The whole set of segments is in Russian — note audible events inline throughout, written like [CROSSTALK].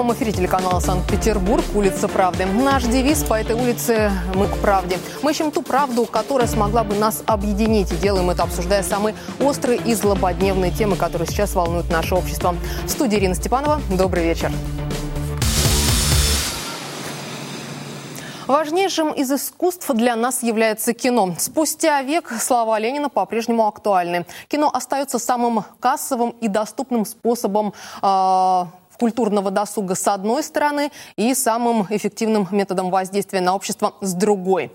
прямом эфире телеканала Санкт-Петербург, улица Правды. Наш девиз по этой улице «Мы к правде». Мы ищем ту правду, которая смогла бы нас объединить. И делаем это, обсуждая самые острые и злободневные темы, которые сейчас волнуют наше общество. В студии Ирина Степанова. Добрый вечер. Важнейшим из искусств для нас является кино. Спустя век слова Ленина по-прежнему актуальны. Кино остается самым кассовым и доступным способом э, культурного досуга с одной стороны и самым эффективным методом воздействия на общество с другой.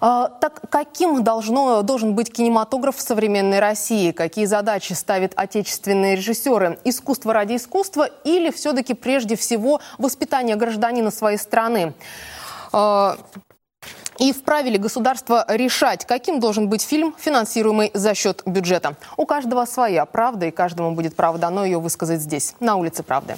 А, так каким должно, должен быть кинематограф в современной России? Какие задачи ставят отечественные режиссеры? Искусство ради искусства или все-таки прежде всего воспитание гражданина своей страны? И вправе ли государство решать, каким должен быть фильм, финансируемый за счет бюджета? У каждого своя правда, и каждому будет право дано ее высказать здесь, на улице Правды.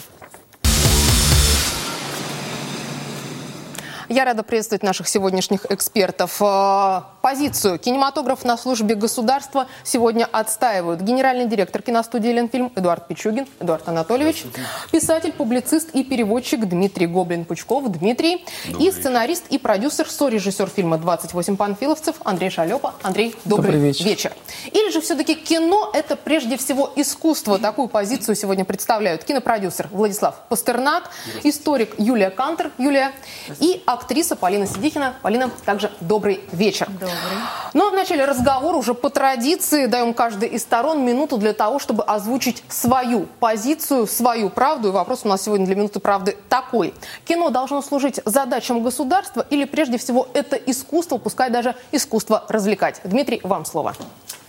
Я рада приветствовать наших сегодняшних экспертов. Э, позицию кинематограф на службе государства сегодня отстаивают генеральный директор киностудии «Ленфильм» Эдуард Пичугин. Эдуард Анатольевич. Писатель, публицист и переводчик Дмитрий Гоблин-Пучков. Дмитрий. Добрый и сценарист и продюсер, сорежиссер фильма «28 панфиловцев» Андрей Шалепа. Андрей, добрый, добрый вечер. вечер. Или же все-таки кино – это прежде всего искусство. Такую позицию сегодня представляют кинопродюсер Владислав Пастернак, историк Юлия Кантер. Юлия. И актриса Полина Сидихина. Полина, также добрый вечер. Добрый. Ну а в начале разговора уже по традиции даем каждой из сторон минуту для того, чтобы озвучить свою позицию, свою правду. И вопрос у нас сегодня для минуты правды такой. Кино должно служить задачам государства или прежде всего это искусство, пускай даже искусство развлекать? Дмитрий, вам слово.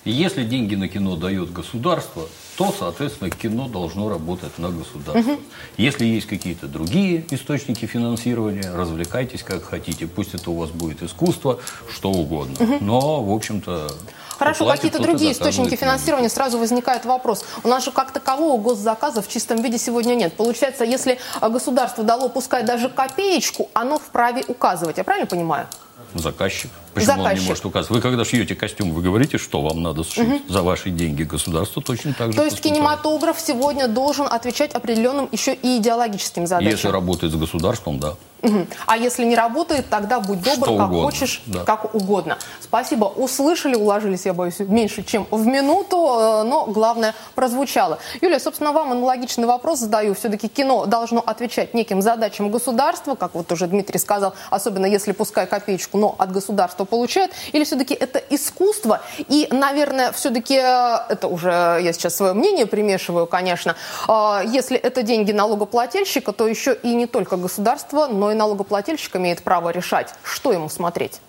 Если деньги на кино дает государство, то, соответственно, кино должно работать на государство. Угу. Если есть какие-то другие источники финансирования, развлекайтесь как хотите. Пусть это у вас будет искусство, что угодно. Угу. Но, в общем-то... Хорошо, какие-то другие источники финансирования, сразу возникает вопрос. У нас же как такового госзаказа в чистом виде сегодня нет. Получается, если государство дало, пускай даже копеечку, оно вправе указывать. Я правильно понимаю? Заказчик. Почему Заказчик. он не может указывать? Вы когда шьете костюм, вы говорите, что вам надо сшить угу. за ваши деньги. Государство точно так же То есть поступает. кинематограф сегодня должен отвечать определенным еще и идеологическим задачам? Если работает с государством, да. Угу. А если не работает, тогда будь добр, Что как угодно. хочешь, да. как угодно. Спасибо. Услышали, уложились, я боюсь, меньше, чем в минуту, э, но главное прозвучало. Юлия, собственно, вам аналогичный вопрос задаю. Все-таки кино должно отвечать неким задачам государства, как вот уже Дмитрий сказал, особенно если, пускай копеечку, но от государства получает, или все-таки это искусство? И, наверное, все-таки, э, это уже я сейчас свое мнение примешиваю, конечно, э, если это деньги налогоплательщика, то еще и не только государство, но и налогоплательщик имеет право решать, что ему смотреть.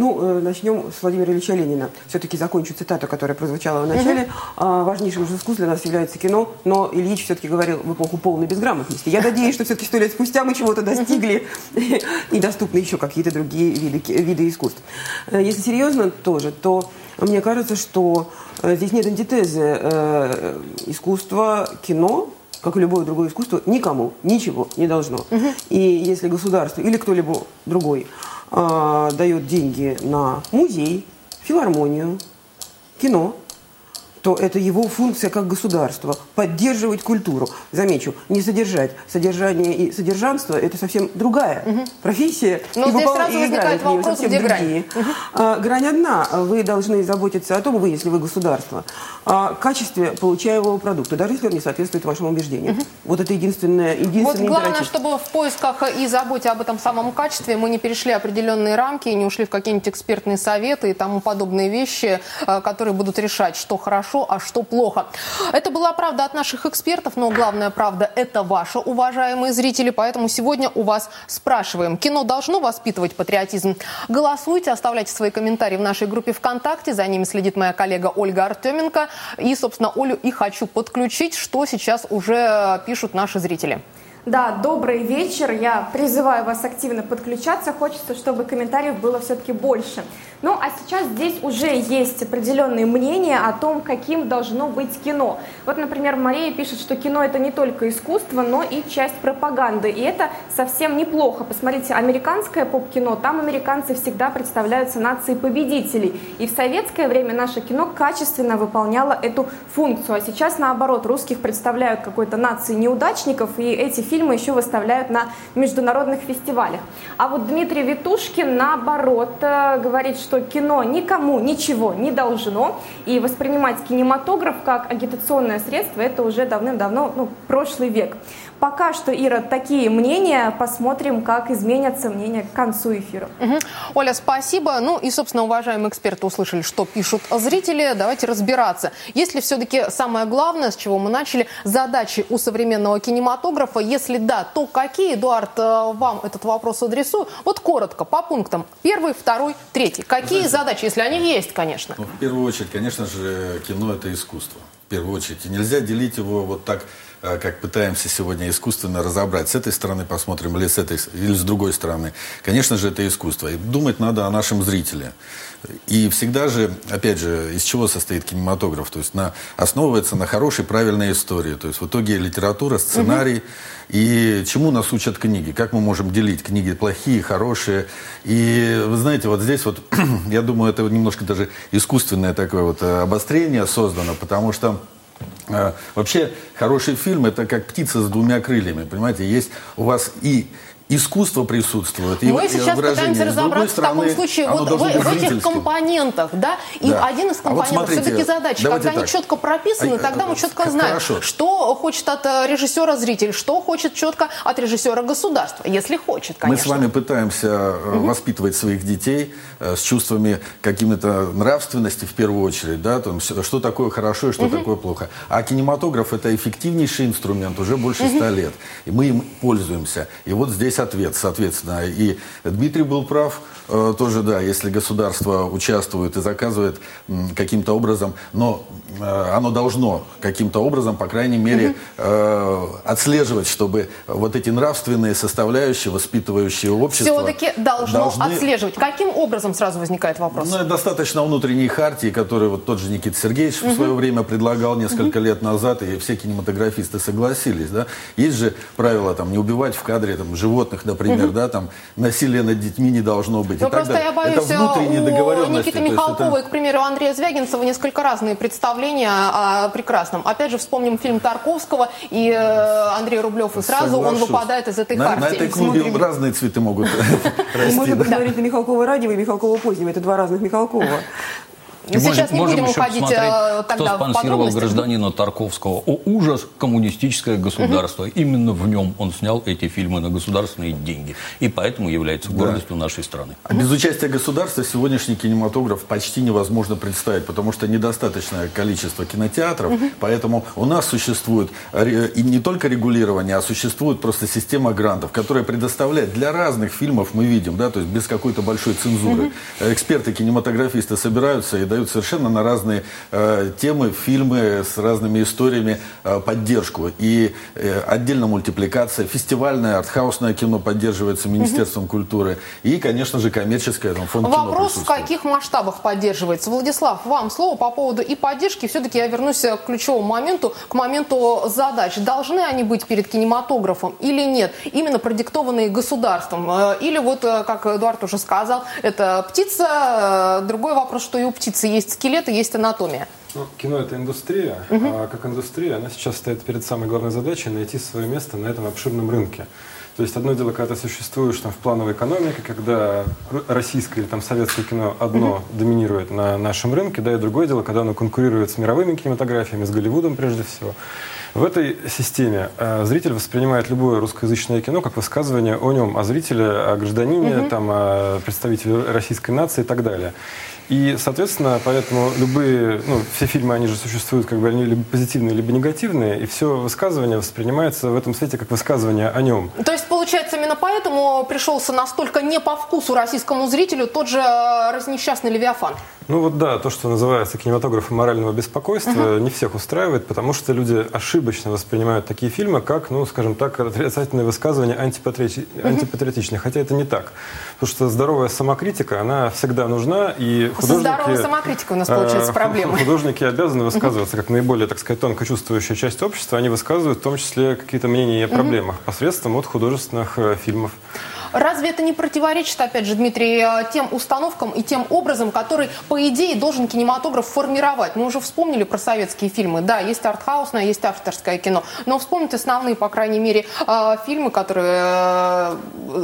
Ну, э, начнем с Владимира Ильича Ленина. Все-таки закончу цитату, которая прозвучала в начале. Угу. Важнейшим из искусств для нас является кино, но Ильич все-таки говорил в эпоху полной безграмотности. Я надеюсь, что все-таки сто лет спустя мы чего-то достигли [LAUGHS] и доступны еще какие-то другие виды, виды искусств. Э, если серьезно тоже, то мне кажется, что э, здесь нет антитезы искусства, кино, как и любое другое искусство, никому ничего не должно. Угу. И если государство или кто-либо другой э, дает деньги на музей, филармонию, кино, то это его функция как государства – поддерживать культуру. Замечу, не содержать. Содержание и содержанство – это совсем другая угу. профессия. Но и здесь сразу и возникает вопрос, где другие. грань? Угу. А, грань одна. Вы должны заботиться о том, вы, если вы государство, о качестве получаемого продукта, даже если он не соответствует вашим убеждениям. Угу. Вот это единственное, единственное Вот главное, императив. чтобы в поисках и заботе об этом самом качестве мы не перешли определенные рамки и не ушли в какие-нибудь экспертные советы и тому подобные вещи, э, которые будут решать, что хорошо хорошо, а что плохо. Это была правда от наших экспертов, но главная правда – это ваша, уважаемые зрители. Поэтому сегодня у вас спрашиваем. Кино должно воспитывать патриотизм? Голосуйте, оставляйте свои комментарии в нашей группе ВКонтакте. За ними следит моя коллега Ольга Артеменко. И, собственно, Олю и хочу подключить, что сейчас уже пишут наши зрители. Да, добрый вечер. Я призываю вас активно подключаться. Хочется, чтобы комментариев было все-таки больше. Ну, а сейчас здесь уже есть определенные мнения о том, каким должно быть кино. Вот, например, Мария пишет, что кино это не только искусство, но и часть пропаганды. И это совсем неплохо. Посмотрите, американское поп-кино, там американцы всегда представляются нацией победителей. И в советское время наше кино качественно выполняло эту функцию. А сейчас, наоборот, русских представляют какой-то нацией неудачников, и эти фильмы еще выставляют на международных фестивалях. А вот Дмитрий Витушкин, наоборот, э, говорит, что кино никому ничего не должно, и воспринимать кинематограф как агитационное средство – это уже давным-давно ну, прошлый век. Пока что, Ира, такие мнения. Посмотрим, как изменятся мнения к концу эфира. Угу. Оля, спасибо. Ну и, собственно, уважаемые эксперты услышали, что пишут зрители. Давайте разбираться. Если все-таки самое главное, с чего мы начали, задачи у современного кинематографа? Если да, то какие? Эдуард, э, вам этот вопрос адресую. Вот коротко, по пунктам. Первый, второй, третий. Какие Знаете, задачи, если они есть, конечно? Ну, в первую очередь, конечно же, кино – это искусство. В первую очередь. И нельзя делить его вот так как пытаемся сегодня искусственно разобрать. С этой стороны посмотрим или с этой, или с другой стороны. Конечно же, это искусство. И думать надо о нашем зрителе. И всегда же, опять же, из чего состоит кинематограф? То есть на, основывается на хорошей, правильной истории. То есть в итоге литература, сценарий. Угу. И чему нас учат книги? Как мы можем делить книги плохие, хорошие? И вы знаете, вот здесь вот, [CLEARS THROAT] я думаю, это немножко даже искусственное такое вот э, обострение создано, потому что вообще, хороший фильм – это как птица с двумя крыльями, понимаете? Есть у вас и искусство присутствует. Мы и, сейчас пытаемся разобраться стороны, в таком случае вот в, в этих компонентах, да, и да. один из компонентов а вот все-таки задачи, когда так. они четко прописаны, а, тогда мы четко знаем, хорошо. что хочет от э, режиссера зритель, что хочет четко от режиссера государства, если хочет, конечно. Мы с вами пытаемся угу. воспитывать своих детей э, с чувствами какими-то нравственности в первую очередь, да, там, что такое хорошо и что угу. такое плохо. А кинематограф это эффективнейший инструмент уже больше ста угу. лет, и мы им пользуемся. И вот здесь ответ, соответственно. И Дмитрий был прав, э, тоже, да, если государство участвует и заказывает каким-то образом, но э, оно должно каким-то образом, по крайней мере, э, отслеживать, чтобы вот эти нравственные составляющие, воспитывающие общество... Все-таки должно должны... отслеживать. Каким образом сразу возникает вопрос? Ну, достаточно внутренней хартии, которую вот тот же Никита Сергеевич угу. в свое время предлагал несколько угу. лет назад, и все кинематографисты согласились, да. Есть же правило, там, не убивать в кадре там, животных, животных, например, угу. да, там насилие над детьми не должно быть. Ну, просто я боюсь, это внутренние договоренности. Никиты Михалкова это... и, к примеру, Андрея Звягинцева несколько разные представления о прекрасном. Опять же, вспомним фильм Тарковского и э, Андрей Рублев, и сразу Соглашусь. он выпадает из этой на, хартии. На этой клубе Смотрим. разные цветы могут [LAUGHS] расти. Можно посмотреть на Михалкова раннего и Михалкова позднего. Это два разных Михалкова. И Сейчас можем, не будем уходить э, тогда кто спонсировал гражданина Тарковского. О, ужас, коммунистическое государство. Угу. Именно в нем он снял эти фильмы на государственные деньги. И поэтому является гордостью да. нашей страны. А без участия государства сегодняшний кинематограф почти невозможно представить, потому что недостаточное количество кинотеатров. Угу. Поэтому у нас существует и не только регулирование, а существует просто система грантов, которая предоставляет для разных фильмов, мы видим, да, то есть без какой-то большой цензуры. Угу. Эксперты, кинематографисты собираются и дают совершенно на разные э, темы, фильмы с разными историями э, поддержку. И э, отдельно мультипликация, фестивальное, артхаусное кино поддерживается Министерством угу. культуры. И, конечно же, коммерческое, там, фонд Вопрос, в каких масштабах поддерживается. Владислав, вам слово по поводу и поддержки. Все-таки я вернусь к ключевому моменту, к моменту задач. Должны они быть перед кинематографом или нет? Именно продиктованные государством. Э, или вот, э, как Эдуард уже сказал, это птица. Э, другой вопрос, что и у птицы есть скелет и есть анатомия. Ну, кино это индустрия, угу. а как индустрия она сейчас стоит перед самой главной задачей найти свое место на этом обширном рынке. То есть одно дело, когда ты существуешь там, в плановой экономике, когда российское или там, советское кино одно mm доминирует на нашем рынке, да, и другое дело, когда оно конкурирует с мировыми кинематографиями, с Голливудом прежде всего. В этой системе э, зритель воспринимает любое русскоязычное кино как высказывание о нем, о зрителе, о гражданине, mm там, о представителе российской нации и так далее. И, соответственно, поэтому любые, ну, все фильмы, они же существуют, как бы они либо позитивные, либо негативные, и все высказывание воспринимается в этом свете как высказывание о нем. То есть, получается, именно поэтому пришелся настолько не по вкусу российскому зрителю тот же э, разнесчастный Левиафан? Ну вот да, то, что называется кинематографом морального беспокойства, uh-huh. не всех устраивает, потому что люди ошибочно воспринимают такие фильмы, как, ну, скажем так, отрицательные высказывания антипатри... uh-huh. антипатриотичные. Хотя это не так. Потому что здоровая самокритика, она всегда нужна, и художники... Здоровая самокритика у нас получается э, проблема. Художники обязаны [LAUGHS] высказываться, как наиболее, так сказать, тонко чувствующая часть общества. Они высказывают в том числе какие-то мнения о проблемах посредством от художественных э, фильмов. Разве это не противоречит, опять же, Дмитрий, э, тем установкам и тем образом, который, по идее, должен кинематограф формировать? Мы уже вспомнили про советские фильмы. Да, есть артхаусное, есть авторское кино. Но вспомните основные, по крайней мере, э, фильмы, которые э,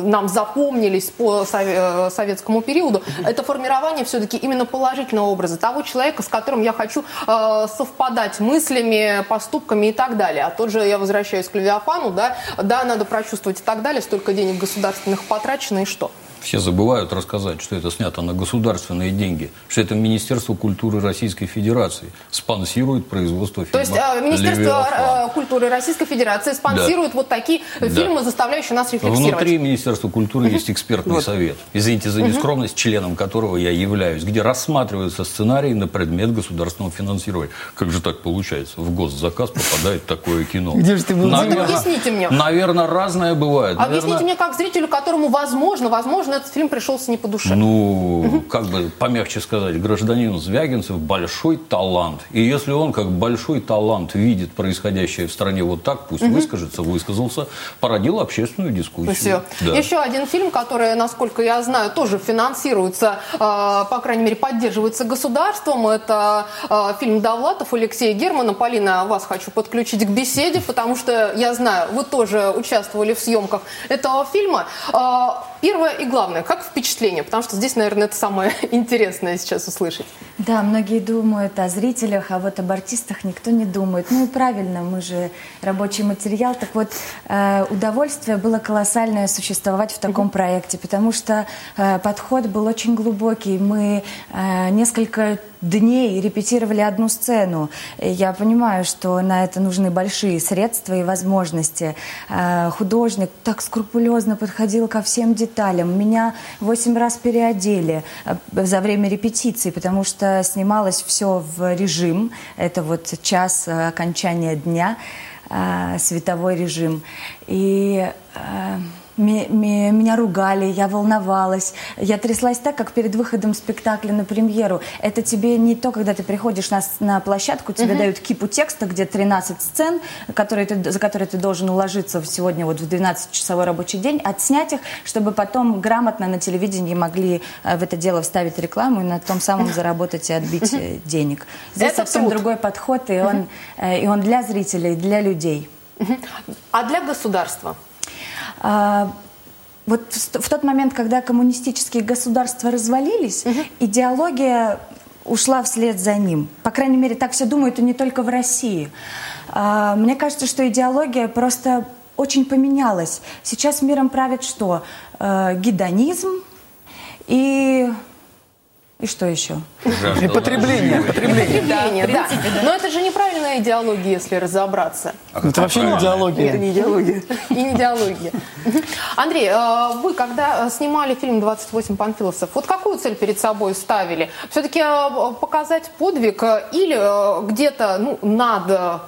нам запомнились по советскому периоду. Это формирование все-таки именно положительного образа того человека, с которым я хочу совпадать мыслями, поступками и так далее. А тот же, я возвращаюсь к Левиафану, да, да, надо прочувствовать и так далее, столько денег государственных их потрачено и что? Все забывают рассказать, что это снято на государственные деньги, что это Министерство культуры Российской Федерации спонсирует производство фильма То есть а, Министерство Левиафан. культуры Российской Федерации спонсирует да. вот такие да. фильмы, заставляющие нас рефлексировать. Внутри Министерства культуры есть экспертный вот. совет, извините за нескромность, членом которого я являюсь, где рассматриваются сценарии на предмет государственного финансирования. Как же так получается? В госзаказ попадает такое кино. Где же ты был? Наверное, объясните мне. Наверное, разное бывает. Объясните мне, как зрителю, которому возможно, возможно, этот фильм пришелся не по душе. Ну, угу. как бы помягче сказать, гражданин Звягинцев большой талант. И если он как большой талант видит происходящее в стране вот так, пусть угу. выскажется, высказался, породил общественную дискуссию. Все. Да. Еще один фильм, который, насколько я знаю, тоже финансируется, э, по крайней мере, поддерживается государством. Это э, фильм Довлатов Алексея Германа. Полина, вас хочу подключить к беседе, потому что я знаю, вы тоже участвовали в съемках этого фильма. Э, первое и главное, как впечатление? Потому что здесь, наверное, это самое [LAUGHS] интересное сейчас услышать. Да, многие думают о зрителях, а вот об артистах никто не думает. Ну и правильно, мы же рабочий материал. Так вот, э, удовольствие было колоссальное существовать в таком проекте, потому что э, подход был очень глубокий. Мы э, несколько дней репетировали одну сцену. Я понимаю, что на это нужны большие средства и возможности. Э, художник так скрупулезно подходил ко всем деталям. Меня восемь раз переодели э, за время репетиции, потому что снималось все в режим. Это вот час э, окончания дня, световой режим. И меня ругали, я волновалась, я тряслась так, как перед выходом спектакля на премьеру. Это тебе не то, когда ты приходишь на, на площадку, тебе uh-huh. дают кипу текста, где 13 сцен, которые ты, за которые ты должен уложиться сегодня вот в 12-часовой рабочий день, отснять их, чтобы потом грамотно на телевидении могли э, в это дело вставить рекламу и на том самом заработать и отбить uh-huh. денег. Здесь это совсем труд. другой подход, и, uh-huh. он, и он для зрителей, для людей. А для государства? А, вот в тот момент, когда коммунистические государства развалились, угу. идеология ушла вслед за ним. По крайней мере, так все думают, и не только в России. А, мне кажется, что идеология просто очень поменялась. Сейчас миром правит что? Э, гедонизм и и что еще? И потребление. Потребление, да. Но это же неправильная идеология, если разобраться. А это вообще не идеология. Это не идеология. И не идеология. Андрей, а вы когда снимали фильм «28 панфиловцев», вот какую цель перед собой ставили? Все-таки а, показать подвиг или а, где-то ну, надо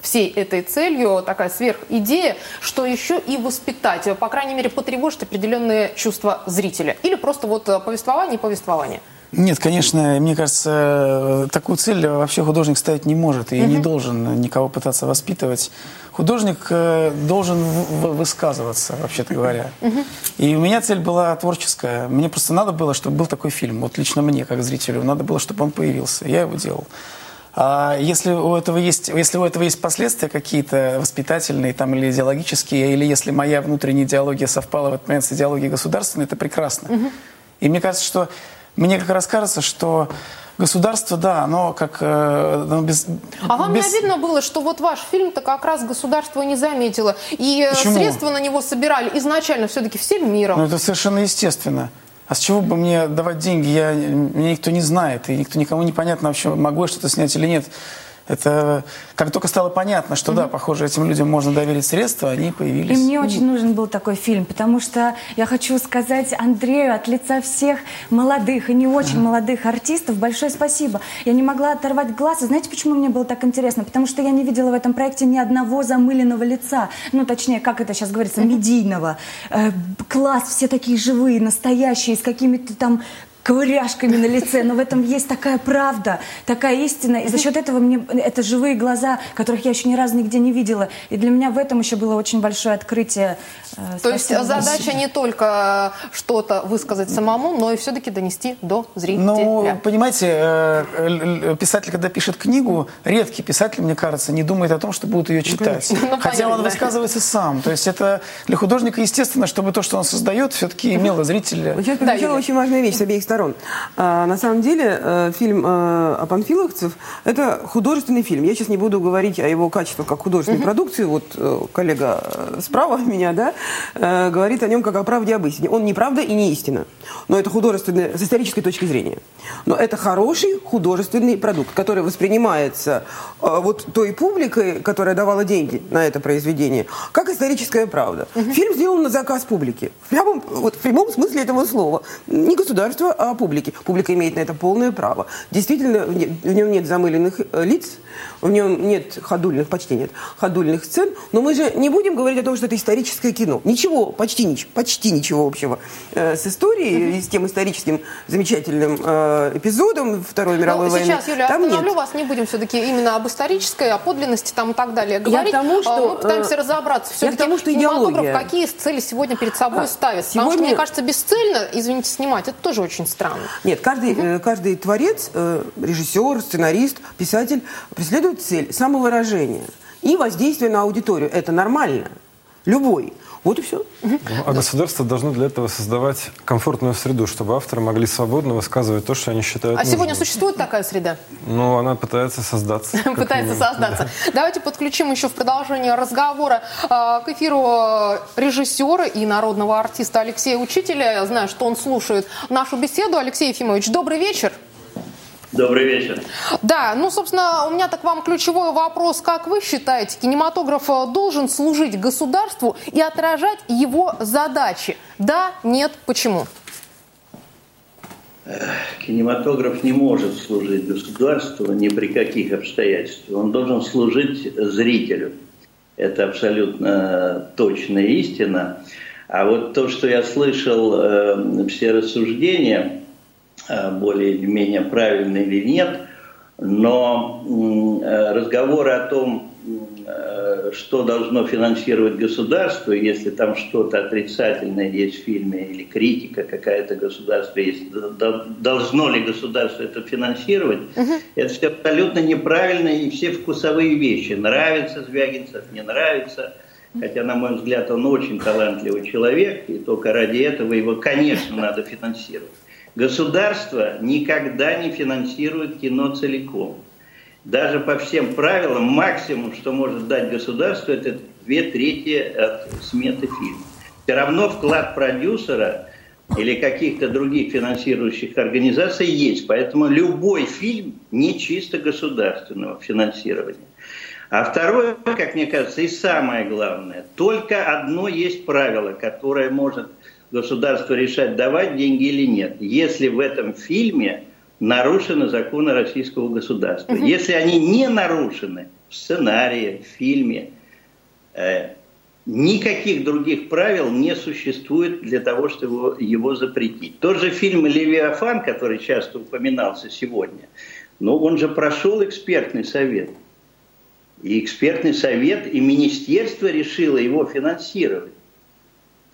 всей этой целью такая сверхидея, что еще и воспитать, по крайней мере, потревожить определенные чувства зрителя. Или просто вот повествование и повествование. Нет, конечно, мне кажется, такую цель вообще художник ставить не может и угу. не должен никого пытаться воспитывать. Художник э, должен высказываться, вообще-то говоря. Угу. И у меня цель была творческая. Мне просто надо было, чтобы был такой фильм. Вот лично мне, как зрителю, надо было, чтобы он появился. Я его делал. А если у этого есть, если у этого есть последствия какие-то воспитательные там, или идеологические, или если моя внутренняя идеология совпала в этот момент с идеологией государственной, это прекрасно. Угу. И мне кажется, что мне как раз кажется, что государство, да, оно как... Э, оно без, а вам без... не обидно было, что вот ваш фильм-то как раз государство не заметило, и э, Почему? средства на него собирали изначально все-таки всем миром? Ну, это совершенно естественно. А с чего бы мне давать деньги? Я, меня никто не знает, и никто никому не понятно вообще, могу я что-то снять или нет. Это как только стало понятно, что да, похоже, этим людям можно доверить средства, они появились. И мне очень нужен был такой фильм, потому что я хочу сказать Андрею от лица всех молодых и не очень молодых артистов большое спасибо. Я не могла оторвать глаз. И знаете, почему мне было так интересно? Потому что я не видела в этом проекте ни одного замыленного лица. Ну, точнее, как это сейчас говорится, медийного. Э, класс, все такие живые, настоящие, с какими-то там ковыряшками на лице, но в этом есть такая правда, такая истина, и за счет этого мне это живые глаза, которых я еще ни разу нигде не видела, и для меня в этом еще было очень большое открытие. Э, То есть задача не только что-то высказать самому, но и все-таки донести до зрителя. Ну, понимаете, э, писатель, когда пишет книгу, редкий писатель, мне кажется, не думает о том, что будут ее читать. Ну, Хотя он высказывается сам. То есть это для художника естественно, чтобы то, что он создает, все-таки имело зрителя. Сейчас да, очень важная вещь с обеих сторон сторон. А, на самом деле, э, фильм э, о панфиловцев – это художественный фильм. Я сейчас не буду говорить о его качествах как художественной mm-hmm. продукции. Вот э, коллега справа от меня, да, говорит о нем как о правде об истине. Он не правда и не истина. Но это художественное, с исторической точки зрения. Но это хороший художественный продукт, который воспринимается вот той публикой, которая давала деньги на это произведение, как историческая правда. Mm-hmm. Фильм сделан на заказ публики. В прямом, вот, в прямом смысле этого слова. Не государство, а о публике. Публика имеет на это полное право. Действительно, в нем нет замыленных э, лиц, в нем нет ходульных, почти нет ходульных сцен, но мы же не будем говорить о том, что это историческое кино. Ничего, почти, ничего, почти ничего общего э, с историей, mm-hmm. с тем историческим замечательным э, эпизодом Второй мировой ну, войны. Сейчас, Юля, там остановлю нет. вас, не будем все-таки именно об исторической, о подлинности там и так далее говорить. Я тому, что, мы пытаемся разобраться. Все-таки тому, что идеология. какие цели сегодня перед собой а, ставит? Сегодня... Потому что, мне кажется, бесцельно, извините, снимать, это тоже очень странно. Нет, каждый, угу. каждый творец, э, режиссер, сценарист, писатель преследует цель самовыражения и воздействие на аудиторию. Это нормально. Любой. Вот и все. А государство должно для этого создавать комфортную среду, чтобы авторы могли свободно высказывать то, что они считают А нужным. сегодня существует такая среда? Ну, она пытается создаться. [LAUGHS] Пытается создаться. Давайте подключим еще в продолжение разговора а, к эфиру режиссера и народного артиста Алексея Учителя. Я знаю, что он слушает нашу беседу. Алексей Ефимович, добрый вечер. Добрый вечер. Да, ну, собственно, у меня так вам ключевой вопрос. Как вы считаете, кинематограф э, должен служить государству и отражать его задачи? Да, нет, почему? Кинематограф не может служить государству ни при каких обстоятельствах. Он должен служить зрителю. Это абсолютно точная истина. А вот то, что я слышал, э, все рассуждения, Э, более-менее правильно или нет, но э, разговоры о том, э, что должно финансировать государство, если там что-то отрицательное есть в фильме или критика какая-то государства есть, должно ли государство это финансировать, угу. это все абсолютно неправильно и все вкусовые вещи. Нравится Звягинцев, не нравится. Хотя, на мой взгляд, он очень талантливый человек, и только ради этого его, конечно, надо финансировать. Государство никогда не финансирует кино целиком. Даже по всем правилам максимум, что может дать государство, это две трети от сметы фильма. Все равно вклад продюсера или каких-то других финансирующих организаций есть. Поэтому любой фильм не чисто государственного финансирования. А второе, как мне кажется, и самое главное, только одно есть правило, которое может государство решать, давать деньги или нет, если в этом фильме нарушены законы российского государства. Угу. Если они не нарушены в сценарии, в фильме, э, никаких других правил не существует для того, чтобы его, его запретить. Тот же фильм «Левиафан», который часто упоминался сегодня, но он же прошел экспертный совет. И экспертный совет, и министерство решило его финансировать.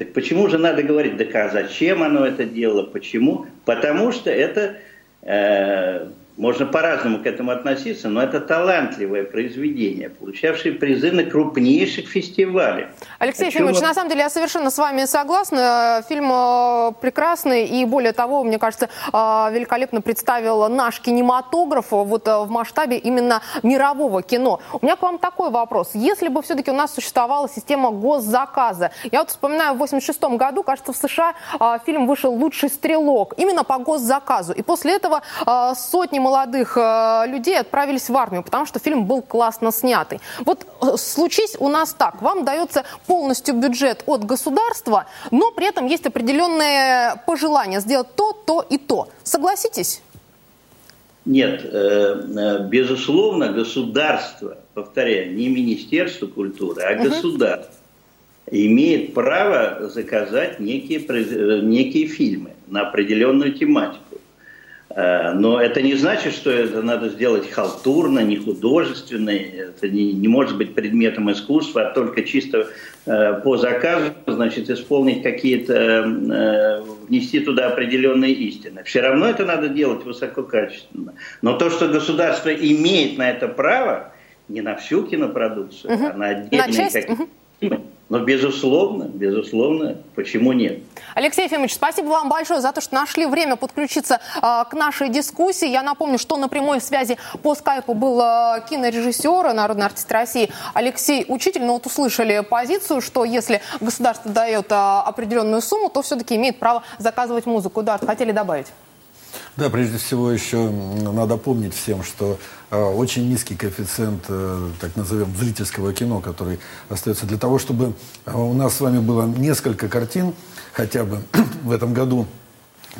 Так почему же надо говорить, да зачем оно это делало, почему? Потому что это э, можно по-разному к этому относиться, но это талантливое произведение, получавшее призы на крупнейших фестивалях. Алексей Ефимович, на самом деле я совершенно с вами согласна. Фильм э, прекрасный и, более того, мне кажется, э, великолепно представил наш кинематограф вот э, в масштабе именно мирового кино. У меня к вам такой вопрос. Если бы все-таки у нас существовала система госзаказа, я вот вспоминаю, в 86 году, кажется, в США фильм вышел «Лучший стрелок» именно по госзаказу. И после этого сотни молодых э, людей отправились в армию, потому что фильм был классно снятый. Вот э, случись у нас так, вам дается полностью бюджет от государства, но при этом есть определенные пожелания сделать то, то и то. Согласитесь? Нет, э, безусловно, государство, повторяю, не Министерство культуры, а государство имеет право заказать некие, некие фильмы на определенную тематику. Э, но это не значит, что это надо сделать халтурно, не художественно. Это не, не может быть предметом искусства, а только чисто э, по заказу, значит, исполнить какие-то, э, внести туда определенные истины. Все равно это надо делать высококачественно. Но то, что государство имеет на это право, не на всю кинопродукцию, угу. а на отдельные на часть? какие-то угу. Но, безусловно, безусловно, почему нет? Алексей Ефимович, спасибо вам большое за то, что нашли время подключиться э, к нашей дискуссии. Я напомню, что на прямой связи по скайпу был э, кинорежиссер, народный артист России Алексей Учитель. Но вот услышали позицию, что если государство дает э, определенную сумму, то все-таки имеет право заказывать музыку. Да, хотели добавить? Да, прежде всего еще надо помнить всем, что э, очень низкий коэффициент, э, так назовем, зрительского кино, который остается для того, чтобы э, у нас с вами было несколько картин, хотя бы [CLEARS THROAT] в этом году,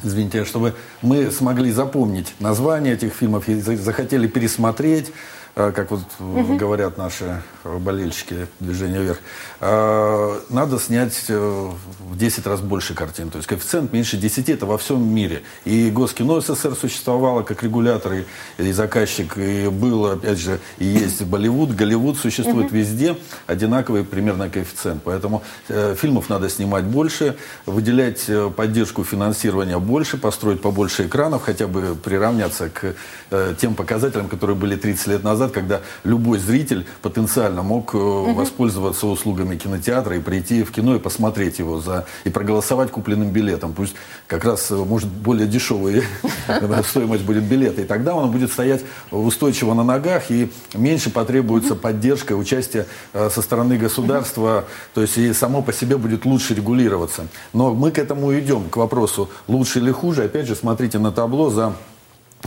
извините, чтобы мы смогли запомнить название этих фильмов захотели пересмотреть, как вот угу. говорят наши болельщики движения вверх, э, надо снять э, в 10 раз больше картин. То есть коэффициент меньше 10 это во всем мире. И Госкино СССР существовало как регулятор и, и заказчик, и было, опять же, и есть Болливуд, Голливуд существует угу. везде, одинаковый примерно коэффициент. Поэтому э, фильмов надо снимать больше, выделять поддержку финансирования больше, построить побольше экранов, хотя бы приравняться к э, тем показателям, которые были 30 лет назад назад, когда любой зритель потенциально мог угу. воспользоваться услугами кинотеатра и прийти в кино и посмотреть его за и проголосовать купленным билетом. Пусть как раз э, может более дешевая [LAUGHS] стоимость будет билета. И тогда он будет стоять устойчиво на ногах и меньше потребуется поддержка, участие э, со стороны государства. То есть и само по себе будет лучше регулироваться. Но мы к этому идем, к вопросу лучше или хуже. Опять же, смотрите на табло за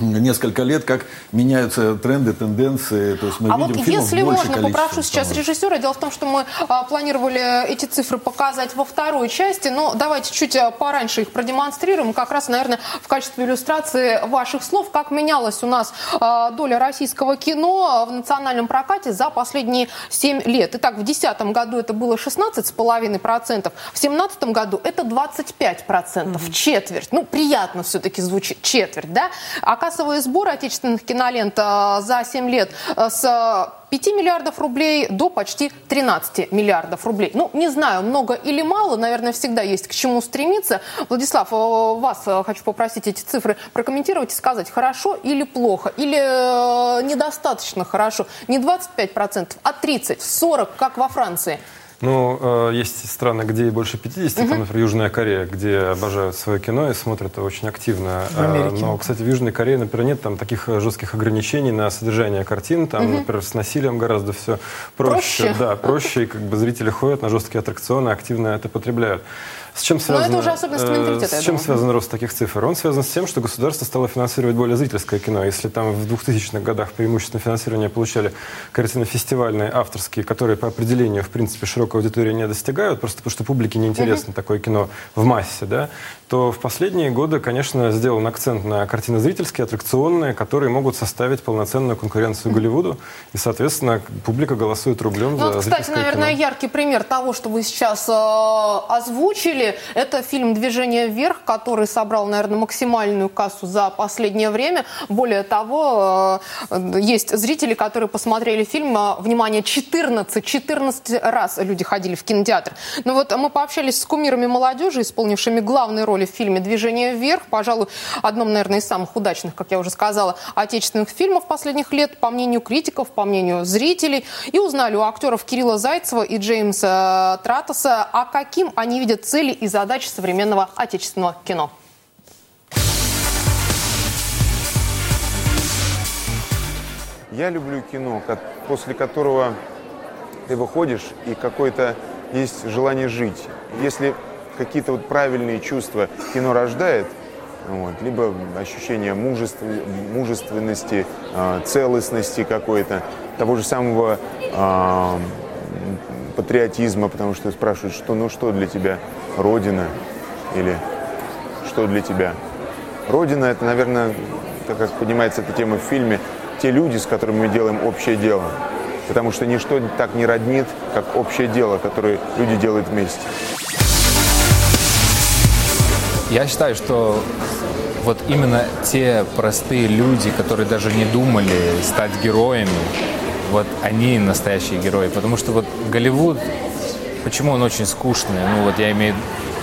несколько лет, как меняются тренды, тенденции. То есть мы а видим вот если можно, попрошу сейчас режиссера. Дело в том, что мы а, планировали эти цифры показать во второй части, но давайте чуть а, пораньше их продемонстрируем. Как раз, наверное, в качестве иллюстрации ваших слов, как менялась у нас а, доля российского кино в национальном прокате за последние 7 лет. Итак, в 2010 году это было 16,5%, в 2017 году это 25%, mm-hmm. четверть. Ну, приятно все-таки звучит, четверть, да? А кассовые сборы отечественных кинолент э, за 7 лет э, с 5 миллиардов рублей до почти 13 миллиардов рублей. Ну, не знаю, много или мало, наверное, всегда есть к чему стремиться. Владислав, э, вас хочу попросить эти цифры прокомментировать и сказать, хорошо или плохо, или недостаточно хорошо. Не 25%, а 30, 40, как во Франции. Ну, э, есть страны, где больше 50, угу. там, например, Южная Корея, где обожают свое кино и смотрят очень активно. Э, но, кстати, в Южной Корее, например, нет там таких жестких ограничений на содержание картин. Там, угу. например, с насилием гораздо все проще. проще. Да, проще, и как бы зрители ходят на жесткие аттракционы, активно это потребляют. С чем связано, Но это уже особенность менталитета. С чем связан рост таких цифр? Он связан с тем, что государство стало финансировать более зрительское кино. Если там в 2000-х годах преимущественно финансирование получали картины фестивальные, авторские, которые по определению, в принципе, широкой аудитории не достигают, просто потому что публике неинтересно mm-hmm. такое кино в массе, да, то в последние годы, конечно, сделан акцент на картины зрительские, аттракционные, которые могут составить полноценную конкуренцию. Голливуду, и, соответственно, публика голосует рублем ну, за Кстати, наверное, кино. яркий пример того, что вы сейчас э, озвучили, это фильм «Движение вверх», который собрал, наверное, максимальную кассу за последнее время. Более того, э, есть зрители, которые посмотрели фильм, э, внимание, 14, 14 раз люди ходили в кинотеатр. Но вот мы пообщались с кумирами молодежи, исполнившими главные роли в фильме «Движение вверх». Пожалуй, одном, наверное, из самых удачных, как я уже сказала, отечественных фильмов последних лет, по мнению критиков, по мнению зрителей. И узнали у актеров Кирилла Зайцева и Джеймса Тратоса, а каким они видят цели и задачи современного отечественного кино. Я люблю кино, после которого ты выходишь и какое-то есть желание жить. Если какие-то вот правильные чувства кино рождает, вот, либо ощущение мужества, мужественности, э, целостности какой-то, того же самого э, патриотизма, потому что спрашивают, что, ну что для тебя Родина или что для тебя. Родина, это, наверное, так как поднимается эта тема в фильме, те люди, с которыми мы делаем общее дело. Потому что ничто так не роднит, как общее дело, которое люди делают вместе. Я считаю, что вот именно те простые люди, которые даже не думали стать героями, вот они настоящие герои. Потому что вот Голливуд, почему он очень скучный? Ну вот я имею,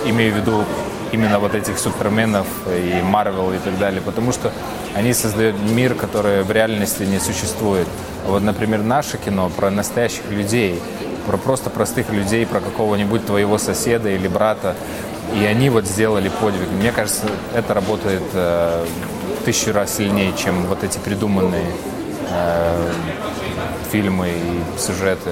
имею в виду именно вот этих суперменов и Марвел и так далее. Потому что они создают мир, который в реальности не существует. Вот, например, наше кино про настоящих людей, про просто простых людей, про какого-нибудь твоего соседа или брата. И они вот сделали подвиг. Мне кажется, это работает э, тысячу раз сильнее, чем вот эти придуманные э, фильмы и сюжеты.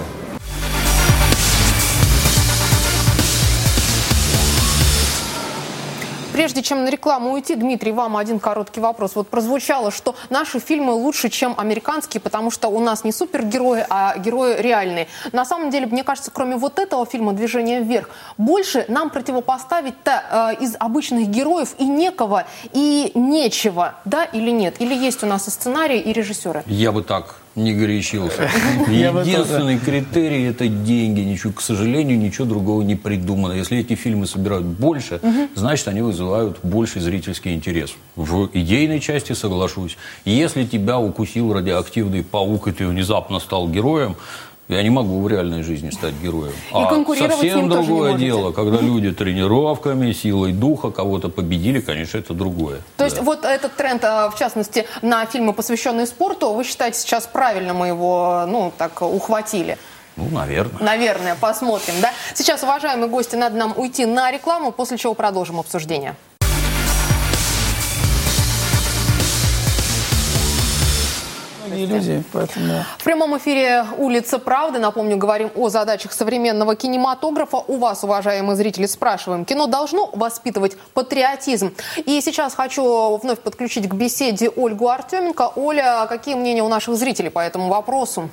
Прежде чем на рекламу уйти, Дмитрий, вам один короткий вопрос. Вот прозвучало, что наши фильмы лучше, чем американские, потому что у нас не супергерои, а герои реальные. На самом деле, мне кажется, кроме вот этого фильма «Движение вверх», больше нам противопоставить-то э, из обычных героев и некого, и нечего, да или нет? Или есть у нас и сценарии, и режиссеры? Я бы так не горячился. [LAUGHS] Единственный критерий – это деньги. Ничего, к сожалению, ничего другого не придумано. Если эти фильмы собирают больше, значит, они вызывают больший зрительский интерес. В идейной части соглашусь. Если тебя укусил радиоактивный паук, и ты внезапно стал героем, я не могу в реальной жизни стать героем. И а совсем другое дело, когда люди тренировками, силой духа кого-то победили, конечно, это другое. То да. есть вот этот тренд, а, в частности, на фильмы, посвященные спорту, вы считаете, сейчас правильно мы его, ну, так, ухватили? Ну, наверное. Наверное, посмотрим, да? Сейчас, уважаемые гости, надо нам уйти на рекламу, после чего продолжим обсуждение. Иллюзии, поэтому... В прямом эфире «Улица правды». Напомню, говорим о задачах современного кинематографа. У вас, уважаемые зрители, спрашиваем, кино должно воспитывать патриотизм? И сейчас хочу вновь подключить к беседе Ольгу Артеменко. Оля, какие мнения у наших зрителей по этому вопросу?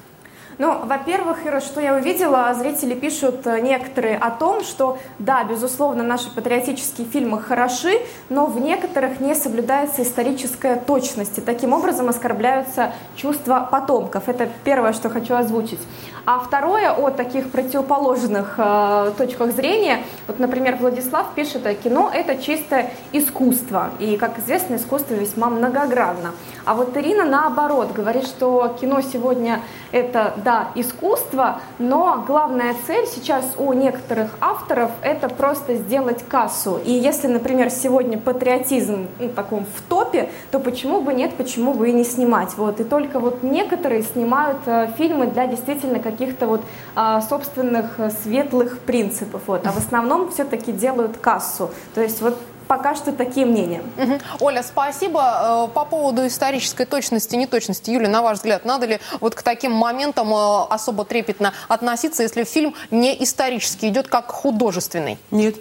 Ну, во-первых, Ира, что я увидела, зрители пишут э, некоторые о том, что да, безусловно, наши патриотические фильмы хороши, но в некоторых не соблюдается историческая точность, и таким образом оскорбляются чувства потомков. Это первое, что хочу озвучить. А второе, о таких противоположных э, точках зрения. Вот, например, Владислав пишет, что кино – это чистое искусство. И, как известно, искусство весьма многогранно. А вот Ирина, наоборот, говорит, что кино сегодня – это, да, искусство, но главная цель сейчас у некоторых авторов – это просто сделать кассу. И если, например, сегодня патриотизм ну, таком в топе, то почему бы нет, почему бы и не снимать? Вот. И только вот некоторые снимают э, фильмы для действительно каких каких-то вот а, собственных э, светлых принципов. Вот. А в основном все-таки делают кассу. То есть вот пока что такие мнения. Угу. Оля, спасибо. Э, по поводу исторической точности, неточности, Юля, на ваш взгляд, надо ли вот к таким моментам э, особо трепетно относиться, если фильм не исторический, идет как художественный? Нет.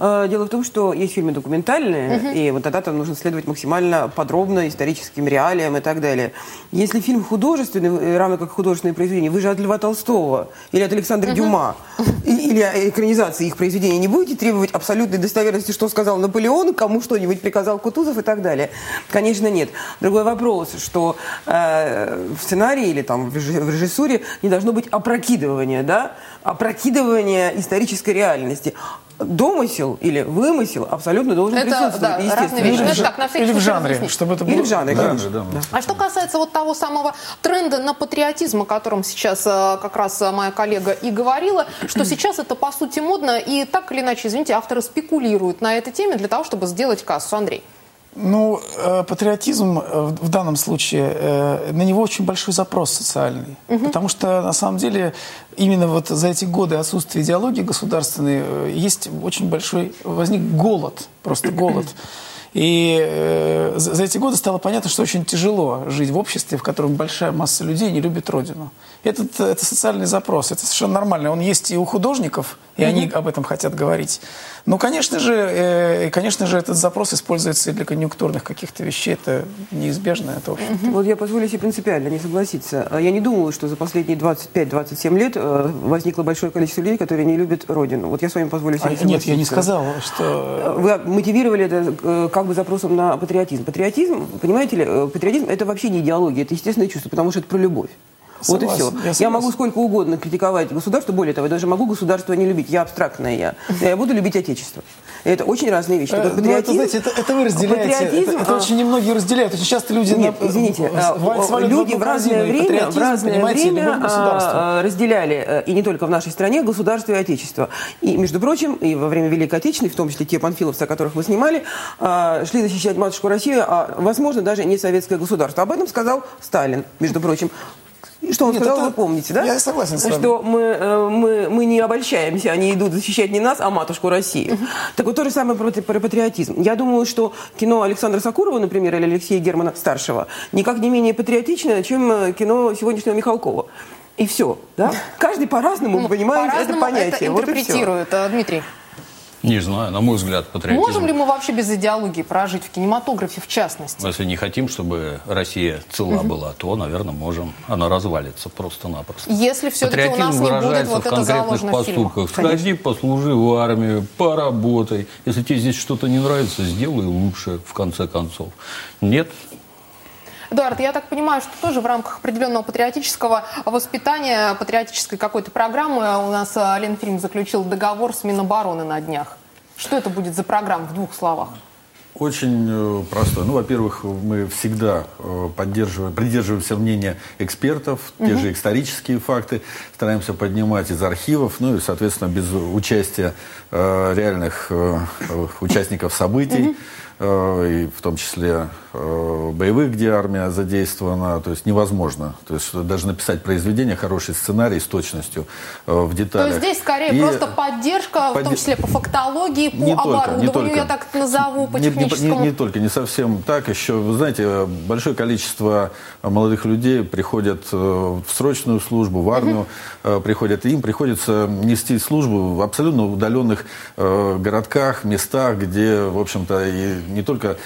Э, дело в том, что есть фильмы документальные, угу. и вот тогда там нужно следовать максимально подробно историческим реалиям и так далее. Если фильм художественный, равно как художественное произведение, вы же от Льва Толстого или от Александра угу. Дюма, [LAUGHS] или экранизации их произведений, не будете требовать абсолютной достоверности, что сказал Наполеон, кому что-нибудь приказал Кутузов и так далее? Конечно, нет. Другой вопрос, что э, в сценарии или там в режиссуре не должно быть опрокидывания, да? опрокидывание исторической реальности домысел или вымысел абсолютно должен это, присутствовать. Да, разные вещи. Или, это так, на или в жанре, чтобы это было... Или в жанре, Да, конечно. да, да. А что касается вот того самого тренда на патриотизм, о котором сейчас э, как раз э, моя коллега и говорила, что [CLEARS THROAT] сейчас это по сути модно, и так или иначе, извините, авторы спекулируют на этой теме для того, чтобы сделать кассу. Андрей. Ну, э, патриотизм э, в данном случае, э, на него очень большой запрос социальный. Потому что, на самом деле, именно вот за эти годы отсутствия идеологии государственной есть очень большой, возник голод, просто голод. [CLEARS THROAT] И за эти годы стало понятно, что очень тяжело жить в обществе, в котором большая масса людей не любит Родину. Этот, э, это социальный запрос, это совершенно нормально. Он есть и у художников, и они об этом хотят говорить. Но, конечно же, э, конечно же, этот запрос используется и для конъюнктурных каких-то вещей. Это неизбежно, это в общем. Вот я позволю себе принципиально не согласиться. А Я не думаю, что за последние 25-27 лет э, возникло большое количество людей, которые не любят Родину. Вот я с вами позволю себе А, не нет, я не сказал, что... Вы мотивировали это э, как бы запросом на патриотизм. Патриотизм, понимаете ли, э, патриотизм это вообще не идеология, это естественное чувство, потому что это про любовь. Вот и все. я Я, могу сколько угодно критиковать государство, более того, я даже могу государство не любить. Я абстрактная я. Я буду любить отечество. И это очень разные вещи. Э, ну, это, знаете, это, это вы разделяете. патриотизм, это, это а- очень немногие разделяют. Очень часто люди... Нет, на- извините, с- а, люди в разное время, в патриотизм, разное время а, разделяли, э, и не только в нашей стране, государство и отечество. И, между прочим, и во время Великой Отечественной, в том числе те панфиловцы, о которых вы снимали, а, шли защищать матушку Россию, а, возможно, даже не советское государство. Об этом сказал Сталин, между прочим. Что он Нет, сказал, это- вы помните, да? я согласен с вами. Что мы, э, мы, мы не обольщаемся, они идут защищать не нас, а матушку Россию. Так вот, то же самое про, про патриотизм. Я думаю, что кино Александра Сакурова, например, или Алексея Германа Старшего, никак не менее патриотичное, чем э, кино сегодняшнего Михалкова. И все, да? [LAUGHS] Каждый по-разному Ну, понимает это по-разному понятие. это Вот интерпретирует. А, Дмитрий, Не знаю, на мой взгляд, патриотизм. можем ли мы вообще без идеологии прожить в кинематографе в частности? Но Если не хотим, чтобы Россия цела была, то, наверное, можем. Она развалится просто-напросто. Если все-таки у нас не будет вот в это заложено в фильмах. поступках. Сходи, послужи в армию, поработай. Если тебе здесь что-то не нравится, сделай лучше, в конце концов. Нет, Эдуард, я так понимаю, что тоже в рамках определенного патриотического воспитания, патриотической какой-то программы у нас э, Ленфильм заключил договор с Минобороны на днях. Что это будет за программа в двух словах? Очень э, простой. Ну, во-первых, мы всегда э, поддерживаем, придерживаемся мнения экспертов, те же исторические факты стараемся поднимать из архивов, ну и, соответственно, без участия э, реальных э, участников событий, э, и в том числе э, боевых, где армия задействована, то есть невозможно. То есть даже написать произведение, хороший сценарий с точностью э, в То деталях. есть здесь скорее И- просто поддержка, в том числе по фактологии, по не только, оборудованию, не только. я так назову, по Не- не- не, техническому. не только, не совсем так. Еще, вы знаете, большое количество молодых людей приходят э, в срочную службу, в армию э, приходят, и им приходится нести службу в абсолютно удаленных э, городках, местах, где, в общем-то, и не только,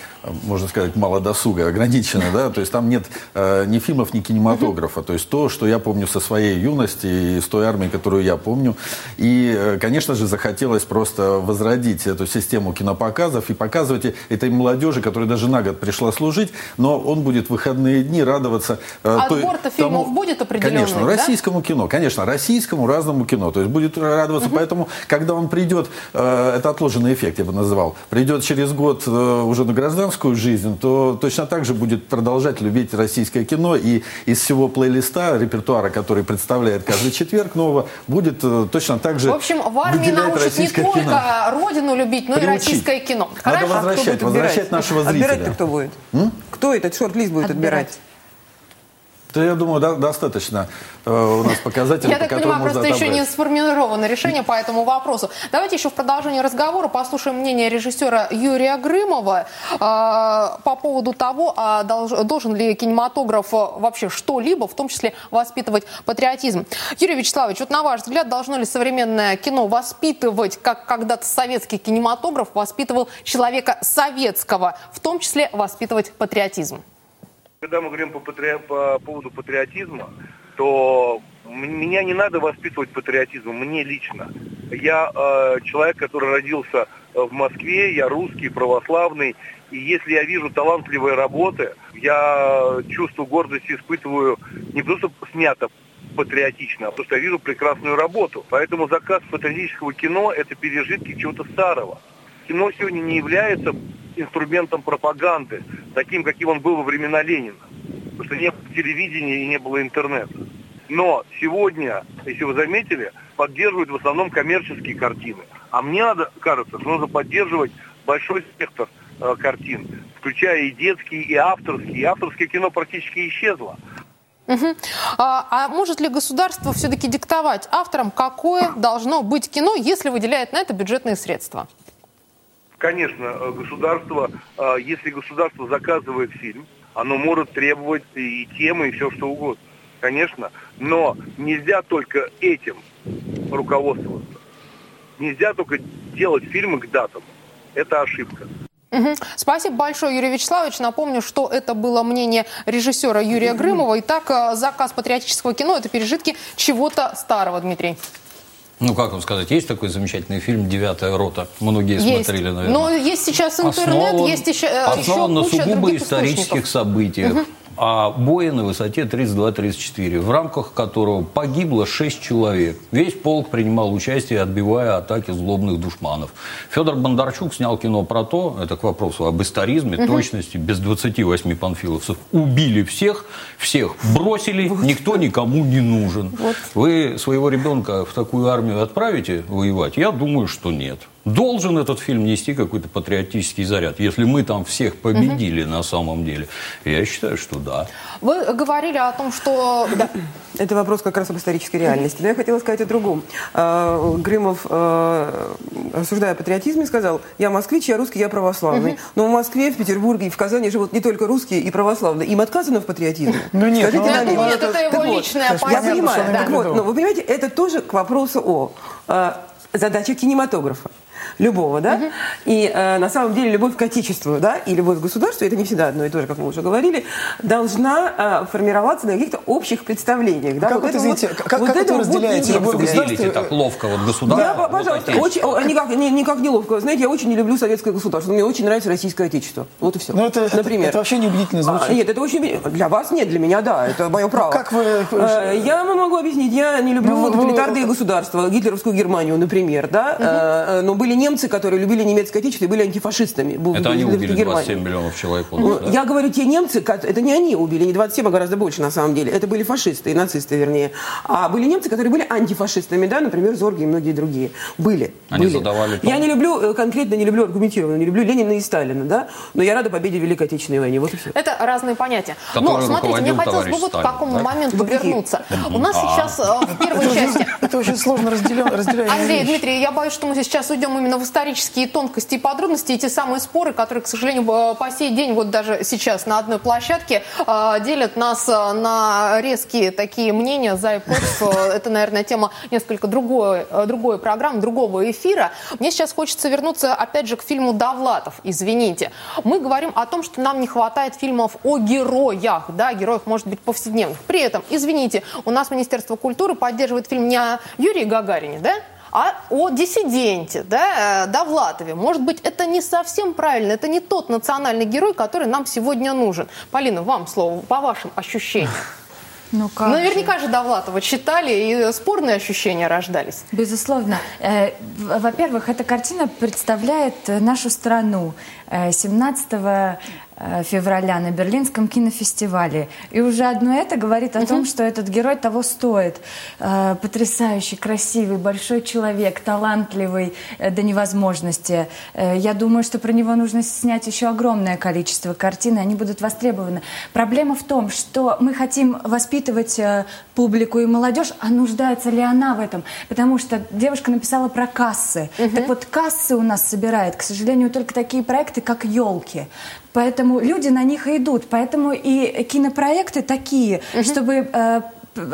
можно сказать, мало досуга, ограничено, да, то есть там нет э, ни фильмов, ни кинематографа. То есть то, что я помню со своей юности и с той армии, которую я помню. И, э, конечно же, захотелось просто возродить эту систему кинопоказов и показывать этой молодежи, которая даже на год пришла служить, но он будет в выходные дни радоваться... э, Отбор-то фильмов будет определенный, Конечно, да? российскому кино, конечно, российскому разному кино. То есть будет радоваться, поэтому, когда он придет, э, это отложенный эффект, я бы называл, придет через год э, уже на гражданскую жизнь, то точно так же будет продолжать любить российское кино. И из всего плейлиста, репертуара, который представляет каждый четверг нового, будет э, точно так же В общем, в армии научат не только кино. родину любить, но и Приучить. российское кино. Надо Хорошо? возвращать, Кто будет возвращать нашего зрителя. Отбирать-то кто будет? Кто этот шорт-лист будет Отбирать. отбирать? Да, я думаю, да- достаточно э, у нас показателей, Я по так понимаю, просто еще не сформировано решение по этому вопросу. Давайте еще в продолжении разговора послушаем мнение режиссера Юрия Грымова э, по поводу того, а долж- должен ли кинематограф э, вообще что-либо, в том числе воспитывать патриотизм. Юрий Вячеславович, вот на ваш взгляд, должно ли современное кино воспитывать, как когда-то советский кинематограф воспитывал человека советского, в том числе воспитывать патриотизм? Когда мы говорим по, патри- по поводу патриотизма, то меня не надо воспитывать патриотизму, мне лично. Я э, человек, который родился э, в Москве, я русский, православный, и если я вижу талантливые работы, я чувство гордости испытываю не просто снято патриотично, а что я вижу прекрасную работу. Поэтому заказ патриотического кино – это пережитки чего-то старого. Кино сегодня не является инструментом пропаганды, таким, каким он был во времена Ленина. Потому что не было телевидения и не было интернета. Но сегодня, если вы заметили, поддерживают в основном коммерческие картины. А мне надо, кажется, что нужно поддерживать большой спектр э, картин, включая и детские, и авторские. И авторское кино практически исчезло. Угу. А, а может ли государство все-таки диктовать авторам, какое должно быть кино, если выделяет на это бюджетные средства? Конечно, э, государство, э, если государство заказывает фильм, оно может требовать и темы, и все что угодно. Конечно, но нельзя только этим руководствоваться. Нельзя только делать фильмы к датам. Это ошибка. Угу. Спасибо большое, Юрий Вячеславович. Напомню, что это было мнение режиссера Юрия Грымова. Итак, э, заказ патриотического кино – это пережитки чего-то старого, Дмитрий. Ну, как вам сказать, есть такой замечательный фильм «Девятая рота». Многие есть. смотрели, наверное. Но есть сейчас интернет, основан, есть еще, основан еще на сугубо исторических событиях. Угу о бое на высоте 32-34, в рамках которого погибло 6 человек. Весь полк принимал участие, отбивая атаки злобных душманов. Федор Бондарчук снял кино про то, это к вопросу об историзме, угу. точности, без 28 панфиловцев. Убили всех, всех бросили, никто никому не нужен. Вот. Вы своего ребенка в такую армию отправите воевать? Я думаю, что нет. Должен этот фильм нести какой-то патриотический заряд, если мы там всех победили угу. на самом деле. Я считаю, что да. Вы говорили о том, что... Да. Это вопрос как раз об исторической реальности. Но я хотела сказать о другом. А, Грымов, рассуждая о патриотизме, сказал, я москвич, я русский, я православный. Угу. Но в Москве, в Петербурге и в Казани живут не только русские и православные. Им отказано в патриотизме. Ну нет, Скажите, ну, нет, нет, это его личная позиция. Я понимаю. Так вот, но вы понимаете, это тоже к вопросу о а, задачах кинематографа любого, да? Угу. И э, на самом деле любовь к отечеству, да, и любовь к государству, это не всегда одно и то же, как мы уже говорили, должна э, формироваться на каких-то общих представлениях. Да? Как вот это, видите, вот, как, вот как это вы разделяете любовь к государству? так ловко вот государство? Я, пожалуйста, очень, никак, не, никак не ловко. Знаете, я очень не люблю советское государство, мне очень нравится российское отечество. Вот и все. Но это, Например. Это, это вообще не убедительно звучит. А, нет, это очень Для вас нет, для меня да, это мое право. Как вы... Э, я вам могу объяснить, я не люблю ну, тоталитарные вы... государства, гитлеровскую Германию, например, да, угу. но были немцы, которые любили немецкое отечество и были антифашистами. Это они убили Германии. 27 миллионов человек. Ну, да? Я говорю, те немцы, это не они убили, не 27, а гораздо больше на самом деле. Это были фашисты, нацисты вернее. А были немцы, которые были антифашистами, да, например, Зорги и многие другие. Были. Они были. задавали... Я не люблю, э, конкретно не люблю аргументированно, не люблю Ленина и Сталина, да, но я рада победе в Великой Отечественной войне. Вот и все. Это разные понятия. но, смотрите, мне хотелось бы вот к какому да? моменту вернуться. У нас сейчас э, в первой части... Это очень сложно разделять. Андрей, Дмитрий, я боюсь, что мы сейчас уйдем именно в исторические тонкости и подробности и те самые споры, которые, к сожалению, по сей день, вот даже сейчас на одной площадке, а, делят нас а, на резкие такие мнения за и против. [LAUGHS] Это, наверное, тема несколько другой, а, другой программы, другого эфира. Мне сейчас хочется вернуться, опять же, к фильму «Довлатов», извините. Мы говорим о том, что нам не хватает фильмов о героях, да, героях, может быть, повседневных. При этом, извините, у нас Министерство культуры поддерживает фильм не о Юрии Гагарине, да, а о диссиденте, да, э, Довлатове. Может быть, это не совсем правильно, это не тот национальный герой, который нам сегодня нужен. Полина, вам слово, по вашим ощущениям. [LAUGHS] Ну, как Наверняка же. же Довлатова читали, и спорные ощущения рождались. Безусловно. Э, во-первых, эта картина представляет нашу страну. 17 э, февраля на Берлинском кинофестивале. И уже одно это говорит о том, что этот герой того стоит. Э, потрясающий, красивый, большой человек, талантливый э, до невозможности. Я думаю, что про него нужно снять еще огромное количество картин, и они будут востребованы. Проблема в том, что мы хотим воспитывать публику и молодежь, а нуждается ли она в этом? Потому что девушка написала про кассы. Так вот, кассы у нас собирает, к сожалению, только такие проекты, как «Елки». Поэтому люди на них и идут. Поэтому и кинопроекты такие, угу. чтобы э,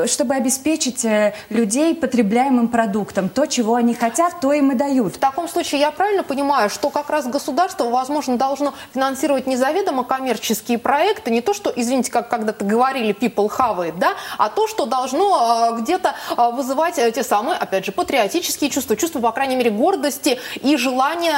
чтобы обеспечить э, людей потребляемым продуктом. То, чего они хотят, то им и дают. В таком случае я правильно понимаю, что как раз государство, возможно, должно финансировать незаведомо коммерческие проекты, не то, что, извините, как когда-то говорили, people have it, да, а то, что должно э, где-то э, вызывать те самые, опять же, патриотические чувства, чувства, по крайней мере, гордости и желание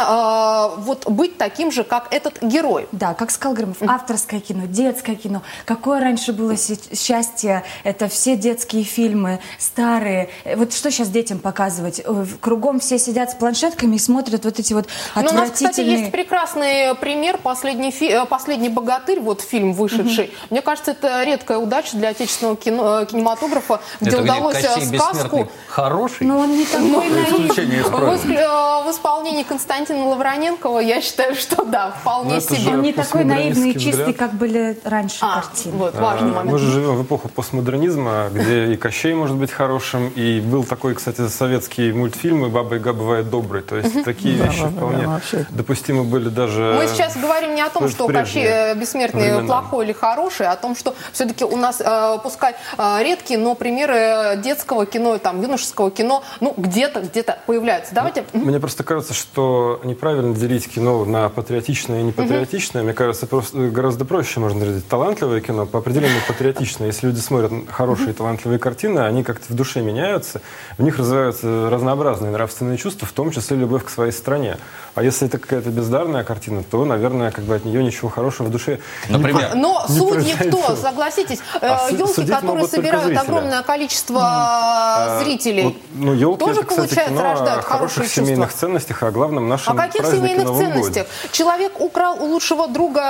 вот быть таким же, как этот герой. Да, как сказал Громов, авторское кино, детское кино. Какое раньше было счастье, это все все детские фильмы, старые. Вот что сейчас детям показывать? Э, в- Кругом все сидят с планшетками и смотрят вот эти вот Но Ну, у нас, кстати, отвратительные... есть прекрасный пример, последний, фи- э, последний богатырь, вот фильм вышедший. Мне кажется, это редкая удача для отечественного кино- э, кинематографа, где Это где удалось Кощей сказку хороший? Но он не такой исключение из в, исполнении Константина Лавроненкова, я считаю, что да, вполне Ну, себе. Он не такой наивный и чистый, как были раньше А, картины. вот, важный А, момент. Мы же живем в эпоху постмодернизма, где и Кощей может быть хорошим, и был такой, кстати, советский мультфильм «И «Баба Яга бывает доброй». То есть такие Да, вещи да, вполне допустимы были даже... Мы сейчас говорим не о том, что Кощей э, Бессмертный времена. плохой или хороший, а о том, что все-таки у нас, э, пускай э, редкие, но примеры детского кино, там, юношеского кино, ну, где-то, где-то появляются. Давайте... Мне просто кажется, что неправильно делить кино на патриотичное и непатриотичное. Мне кажется, просто гораздо проще можно делить талантливое кино по определению патриотичное. Если люди смотрят хорошие талантливые картины, они как-то в душе меняются, в них развиваются разнообразные нравственные чувства, в том числе любовь к своей стране. А если это какая-то бездарная картина, то, наверное, как бы от нее ничего хорошего в душе не Например? по- Но не судьи кто? Согласитесь, А елки, судить которые собирают огромное количество А, зрителей, вот, ну, елки тоже, это, кстати, получается, кино рождают о хороших семейных чувства. ценностях, о главном нашем О каких семейных Новом годе. ценностях? Человек украл у лучшего друга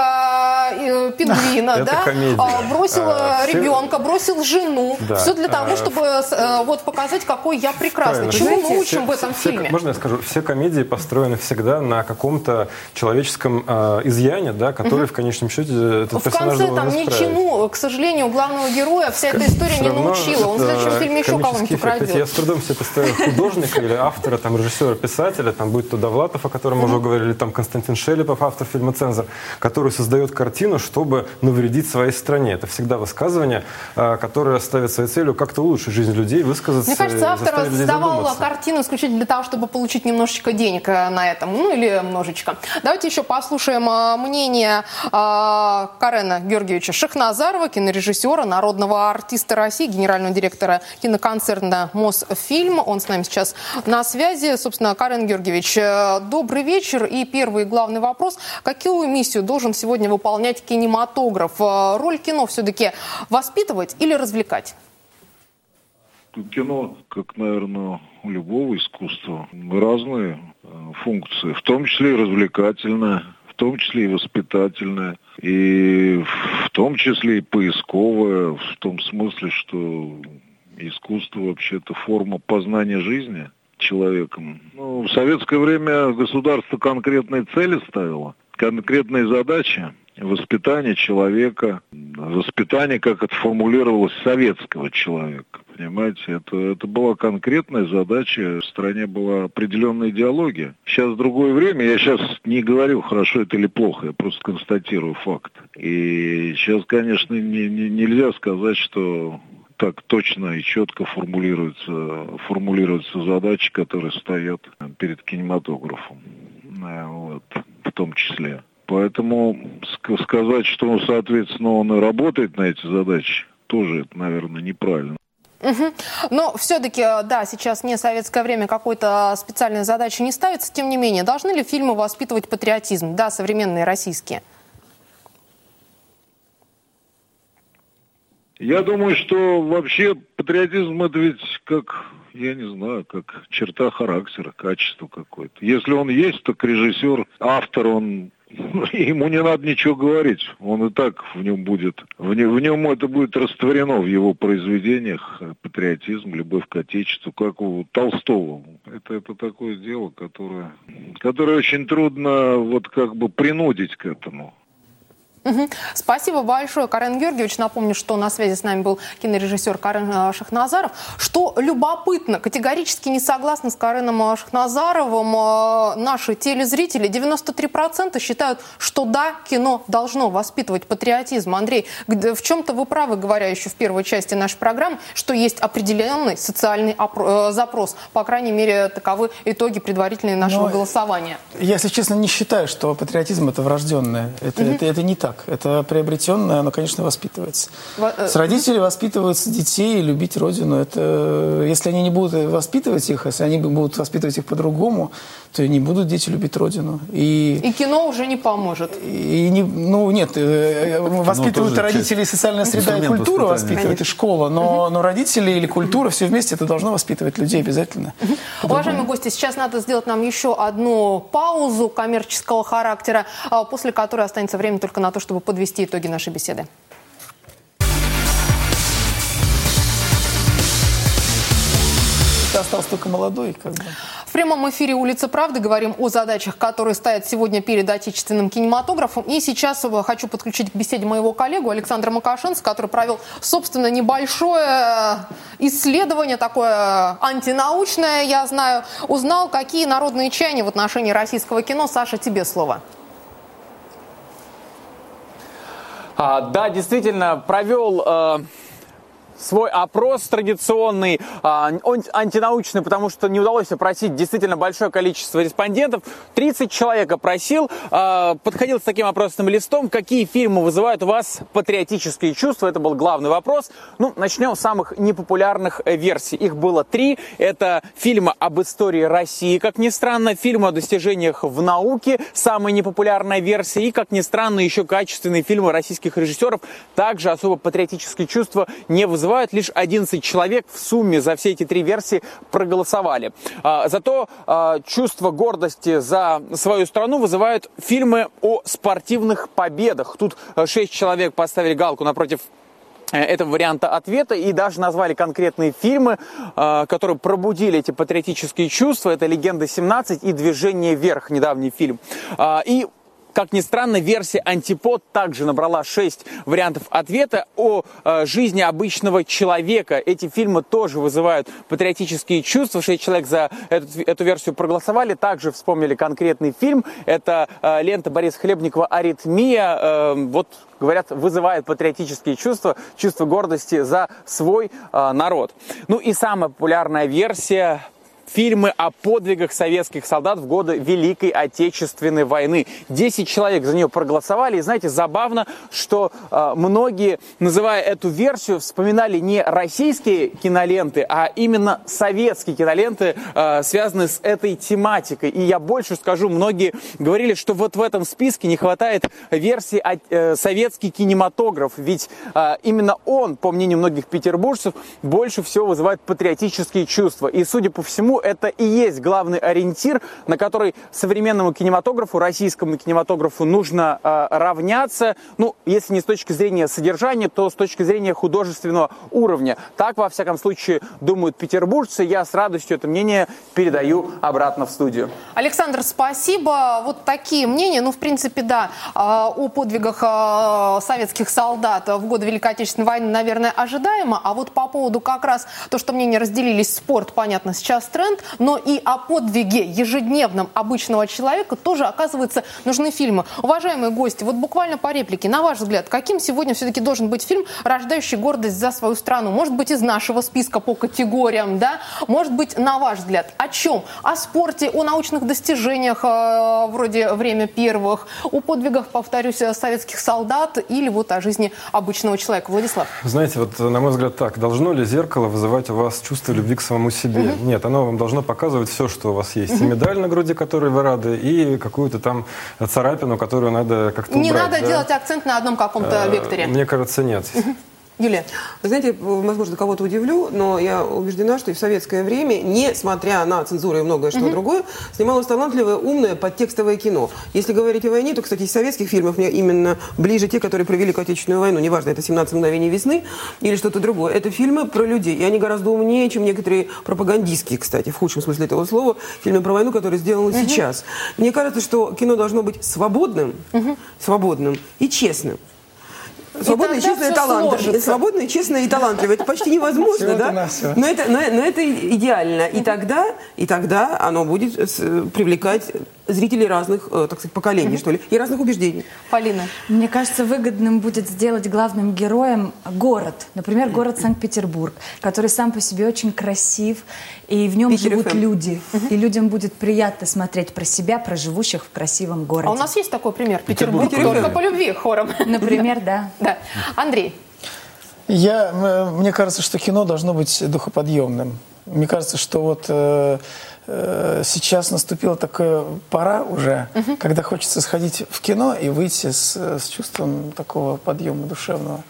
э, [LAUGHS] пингвина, да? А, бросил А, э, ребенка, бросил жену. Да. Все для того, А, чтобы э, вот показать, какой я прекрасный. Правильно. Чему Знаете, мы учим все- в этом все- фильме? Можно я скажу? Все комедии построены всегда на каком-то человеческом э, изъяне, да, который в конечном счете этот В персонаж конце там ничему, к сожалению, главного героя вся эта история не научила. Он в следующем фильме еще кого-нибудь. Кстати, Я украдет. с трудом себе представляю художника или автора, там, режиссера, писателя, там, будь то Довлатов, о котором мы уже говорили, там, Константин Шелепов, автор фильма «Цензор», который создает картину, чтобы навредить своей стране. Это всегда высказывание, э, которое ставит своей целью как-то улучшить жизнь людей, высказаться Мне кажется, автор создавал картину исключительно для того, чтобы получить немножечко денег э, на этом, ну или немножечко. Давайте еще послушаем э, мнение э, Карена Георгиевича Шахназарова, кинорежиссера, народного артиста России, генерального директора киноконцерна «Мосфильм». Он с нами сейчас на связи. Собственно, Карен Георгиевич, добрый вечер. И первый главный вопрос. Какую миссию должен сегодня выполнять кинематограф? Роль кино все-таки воспитывать или развлекать? Кино, как, наверное, у любого искусства, разные э, функции, в том числе и развлекательная, в том числе и воспитательная, и в том числе и поисковая, в том смысле, что искусство вообще-то форма познания жизни человеком. Ну, в советское время государство конкретные цели ставило, конкретные задачи воспитание человека, воспитание, как это формулировалось, советского человека. Понимаете, это, это была конкретная задача, в стране была определенная идеология. Сейчас другое время, я сейчас не говорю, хорошо это или плохо, я просто констатирую факт. И сейчас, конечно, не, не- нельзя сказать, что так точно и четко формулируются, формулируются задачи, которые стоят перед кинематографом. Э, Вот, в том числе. Поэтому ск- сказать, что, соответственно, он и работает на эти задачи, тоже, это, наверное, неправильно. Мгм. Но все-таки, да, сейчас не советское время, какой-то специальной задачи не ставится. Тем не менее, должны ли фильмы воспитывать патриотизм? Да, современные российские. Я думаю, что вообще патриотизм это ведь как, я не знаю, как черта характера, качество какое-то. Если он есть, так режиссер, автор, он ему не надо ничего говорить. Он и так в нем будет, в, не- в нем это будет растворено в его произведениях, патриотизм, любовь к отечеству, как у Толстого. Это, это такое дело, которое, которое очень трудно вот как бы принудить к этому. Мгм. Спасибо большое, Карен Георгиевич. Напомню, что на связи с нами был кинорежиссер Карен э, Шахназаров. Что любопытно, категорически не согласны с Кареном э, Шахназаровым э, наши телезрители. 93% считают, что да, кино должно воспитывать патриотизм. Андрей, в чем-то вы правы, говоря еще в первой части нашей программы, что есть определенный социальный запрос. По крайней мере, таковы итоги предварительные нашего Но- голосования. Я, если честно, не считаю, что патриотизм это врожденное. Это, это, это не так. Так. Это приобретенное, оно, конечно, воспитывается. Во- э, С родителей воспитываются детей любить родину. Это, э, если они не будут воспитывать их, если они будут воспитывать их по-другому, то и не будут дети любить родину. И, И кино уже не поможет. и не, ну нет, э, воспитывают тоже родители, часть- социальная среда и культура воспитывает, и школа, но, но родители или культура все вместе это должно воспитывать людей обязательно. Уважаемые гости, сейчас надо сделать нам еще одну паузу коммерческого характера, а, после которой останется время только на то, чтобы подвести итоги нашей беседы. Ты остался только молодой, как бы. В прямом эфире «Улица правды» говорим о задачах, которые стоят сегодня перед отечественным кинематографом. И сейчас э, хочу подключить к беседе моего коллегу Александра Макашенца, который провел, собственно, небольшое исследование, такое антинаучное, я знаю. Узнал, какие народные чаяния в отношении российского кино. Саша, тебе слово. А, да, действительно, провел э, свой опрос традиционный, а, он антинаучный, потому что не удалось опросить действительно большое количество респондентов. 30 человек опросил, а, подходил с таким опросным листом, какие фильмы вызывают у вас патриотические чувства. Это был главный вопрос. Ну, начнем с самых непопулярных э, версий. Их было три. Это фильмы об истории России, как ни странно, фильмы о достижениях в науке, самая непопулярная версия, и, как ни странно, еще качественные фильмы российских режиссеров также особо патриотические чувства не вызывают. Лишь 11 человек в сумме за все эти три версии проголосовали. А, Зато а, чувство гордости за свою страну вызывают фильмы о спортивных победах. Тут 6 человек поставили галку напротив э, этого варианта ответа и даже назвали конкретные фильмы, которые пробудили эти патриотические чувства. Это «Легенда 17» и «Движение вверх», недавний фильм. А, И как ни странно, версия «Антипод» также набрала 6 вариантов ответа о э, жизни обычного человека. Эти фильмы тоже вызывают патриотические чувства. 6 человек за эту, эту версию проголосовали. Также вспомнили конкретный фильм. Это э, лента Бориса Хлебникова «Аритмия». Э, вот говорят, вызывает патриотические чувства, чувство гордости за свой э, народ. Ну и самая популярная версия фильмы о подвигах советских солдат в годы Великой Отечественной войны. Десять человек за нее проголосовали. И знаете, забавно, что э, многие, называя эту версию, вспоминали не российские киноленты, а именно советские киноленты, э, связанные с этой тематикой. И я больше скажу, многие говорили, что вот в этом списке не хватает версии о э, советский кинематограф. Ведь э, именно он, по мнению многих петербуржцев, больше всего вызывает патриотические чувства. И, судя по всему, это и есть главный ориентир, на который современному кинематографу, российскому кинематографу нужно э, равняться. Ну, если не с точки зрения содержания, то с точки зрения художественного уровня. Так, во всяком случае, думают петербуржцы. Я с радостью это мнение передаю обратно в студию. Александр, спасибо. Вот такие мнения. Ну, в принципе, да, э, о подвигах э, советских солдат в годы Великой Отечественной войны, наверное, ожидаемо. А вот по поводу как раз то, что мнения разделились, спорт, понятно, сейчас тренд, но и о подвиге ежедневном обычного человека тоже, оказывается, нужны фильмы. Уважаемые гости, вот буквально по реплике, на ваш взгляд, каким сегодня все-таки должен быть фильм, рождающий гордость за свою страну? Может быть, из нашего списка по категориям, да? Может быть, на ваш взгляд, о чем? О спорте, о научных достижениях, э, вроде «Время первых», о подвигах, повторюсь, советских солдат или вот о жизни обычного человека. Владислав. Знаете, вот на мой взгляд так, должно ли зеркало вызывать у вас чувство любви к самому себе? Нет, оно вам должно показывать все, что у вас есть. И медаль на груди, которой вы рады, и какую-то там царапину, которую надо как-то Не убрать. надо да. делать акцент на одном каком-то Э, векторе. Мне кажется, нет. Юлия. Вы знаете, возможно, кого-то удивлю, но я убеждена, что и в советское время, несмотря на цензуру и многое что другое, снималось талантливое, умное, подтекстовое кино. Если говорить о войне, то, кстати, из советских фильмов мне именно ближе те, которые про Великую Отечественную войну. Неважно, это «17 мгновений весны» или что-то другое. Это фильмы про людей. И они гораздо умнее, чем некоторые пропагандистские, кстати, в худшем смысле этого слова, фильмы про войну, которые сделаны сейчас. Мне кажется, что кино должно быть свободным, свободным и честным. Свободные, честные, талантливые. Свободные, честные и талантливые. Это почти невозможно, да? Но это, но, но это идеально. И тогда, и тогда оно будет привлекать зрителей разных, э, так сказать, поколений, что ли, и разных убеждений. Полина. Мне кажется, выгодным будет сделать главным героем город. Например, город Санкт-Петербург, который сам по себе очень красив, и в нем Питер живут FM. люди. И людям будет приятно смотреть про себя, про живущих в красивом городе. А у нас есть такой пример? Петербург, Петербург. только по любви хором. Например, [LAUGHS] да. Да. Андрей. Я, мне кажется, что кино должно быть духоподъемным. Мне кажется, что вот э, э, сейчас наступила такая пора уже, когда хочется сходить в кино и выйти с, с чувством такого подъема душевного.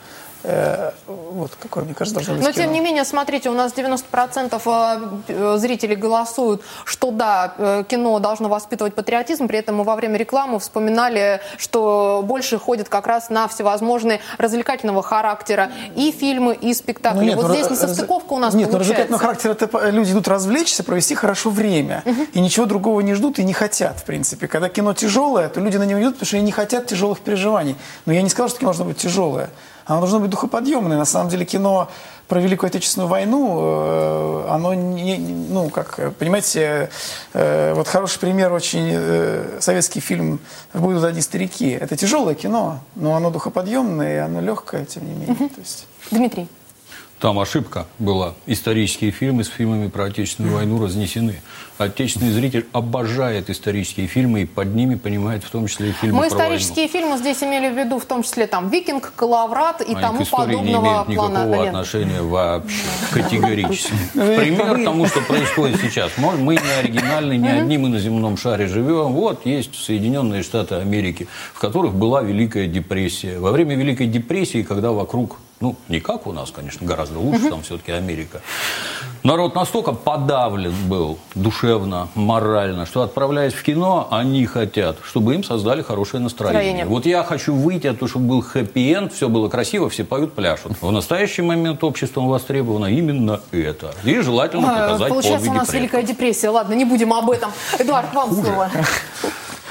Э, вот какое, мне кажется, должно быть Но кино. тем не менее, смотрите, у нас 90% э, зрителей голосуют, что да, э, кино должно воспитывать патриотизм. При этом мы во время рекламы вспоминали, что больше ходят как раз на всевозможные развлекательного характера и фильмы, и спектакли. Ну, нет, вот ну, здесь несостыковка у нас Нет, ну, получается. развлекательного характера это люди идут развлечься, провести хорошо время. И ничего другого не ждут и не хотят, в принципе. Когда кино тяжелое, то люди на него идут, потому что они не хотят тяжелых переживаний. Но я не сказал, что кино должно быть тяжелое. Оно должно быть духоподъемное. На самом деле кино про Великую Отечественную войну, э, оно не, ну, как, э, понимаете, э, вот хороший пример очень советский фильм «Будут одни старики». Это тяжелое кино, но оно духоподъемное, и оно легкое, тем не менее. То есть... Дмитрий. Там ошибка была. Исторические фильмы с фильмами про Отечественную войну разнесены. Отечественный зритель обожает исторические фильмы и под ними понимает в том числе и фильмы Мы про исторические фильмы здесь имели в виду, в том числе там «Викинг», «Калаврат» и войну. Они тому к истории не подобного имеют никакого плана отношения вообще, категорически. [LAUGHS] Пример тому, что происходит сейчас. Мы не оригинальны, не одни мы на земном шаре живем. Вот есть Соединенные Штаты Америки, в которых была Великая депрессия. Во время Великой депрессии, когда вокруг ну, не как у нас, конечно, гораздо лучше, там все-таки Америка. Народ настолько подавлен был душевно, морально, что отправляясь в кино, они хотят, чтобы им создали хорошее настроение. Настроение. Вот я хочу выйти, от того, чтобы был хэппи-энд, все было красиво, все поют, пляшут. В настоящий момент обществом востребовано именно это. И желательно А, показать Получается, у нас предков. Великая депрессия. Ладно, не будем об этом. Эдуард, вам слово. [LAUGHS]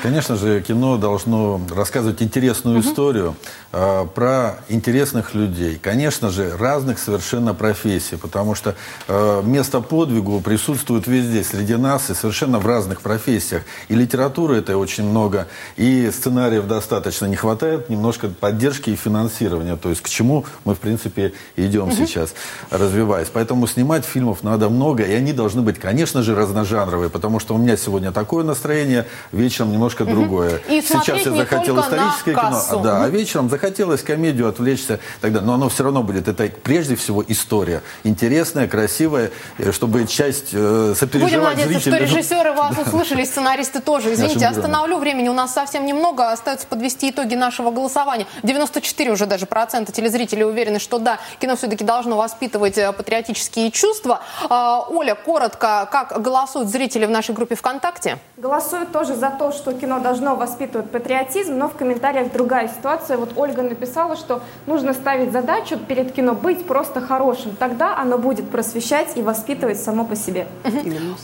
Конечно же, кино должно рассказывать интересную историю э, про интересных людей. Конечно же, разных совершенно профессий, потому что э, место подвигу присутствует везде, среди нас, и совершенно в разных профессиях. И литературы это очень много, и сценариев достаточно. Не хватает немножко поддержки и финансирования, то есть к чему мы, в принципе, идем сейчас, развиваясь. Поэтому снимать фильмов надо много, и они должны быть, конечно же, разножанровые, потому что у меня сегодня такое настроение, вечером немножко другое. И Сейчас я захотел историческое кино, кассу. а, да, а вечером захотелось комедию отвлечься далее. Но оно все равно будет. Это прежде всего история. Интересная, красивая, э, чтобы часть э, Будем сопереживать надеяться, что зрителя. режиссеры вас услышали, сценаристы тоже. Извините, остановлю времени. У нас совсем немного. Остается подвести итоги нашего голосования. 94 уже даже процента телезрителей уверены, что да, кино все-таки должно воспитывать э, патриотические чувства. А, Оля, коротко, как голосуют зрители в нашей группе ВКонтакте? Голосуют тоже за то, что кино должно воспитывать патриотизм, но в комментариях другая ситуация. Вот Ольга написала, что нужно ставить задачу перед кино быть просто хорошим. Тогда оно будет просвещать и воспитывать само по себе.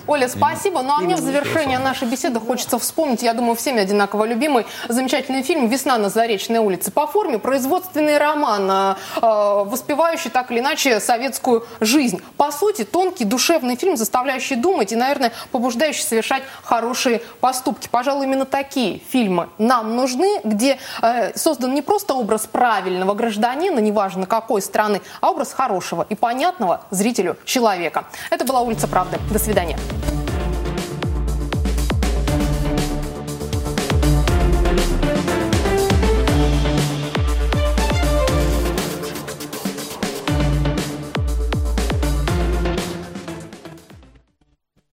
Оля, спасибо. Ну а мне в завершение нашей беседы хочется вспомнить, я думаю, всеми одинаково любимый, замечательный фильм «Весна на Заречной улице». По форме производственный роман, э, э, воспевающий так или иначе советскую жизнь. По сути, тонкий, душевный фильм, заставляющий думать и, наверное, побуждающий совершать хорошие поступки. Пожалуй, именно такие фильмы нам нужны, где э, создан не просто образ правильного гражданина, неважно какой страны, а образ хорошего и понятного зрителю человека. Это была «Улица правды». До свидания.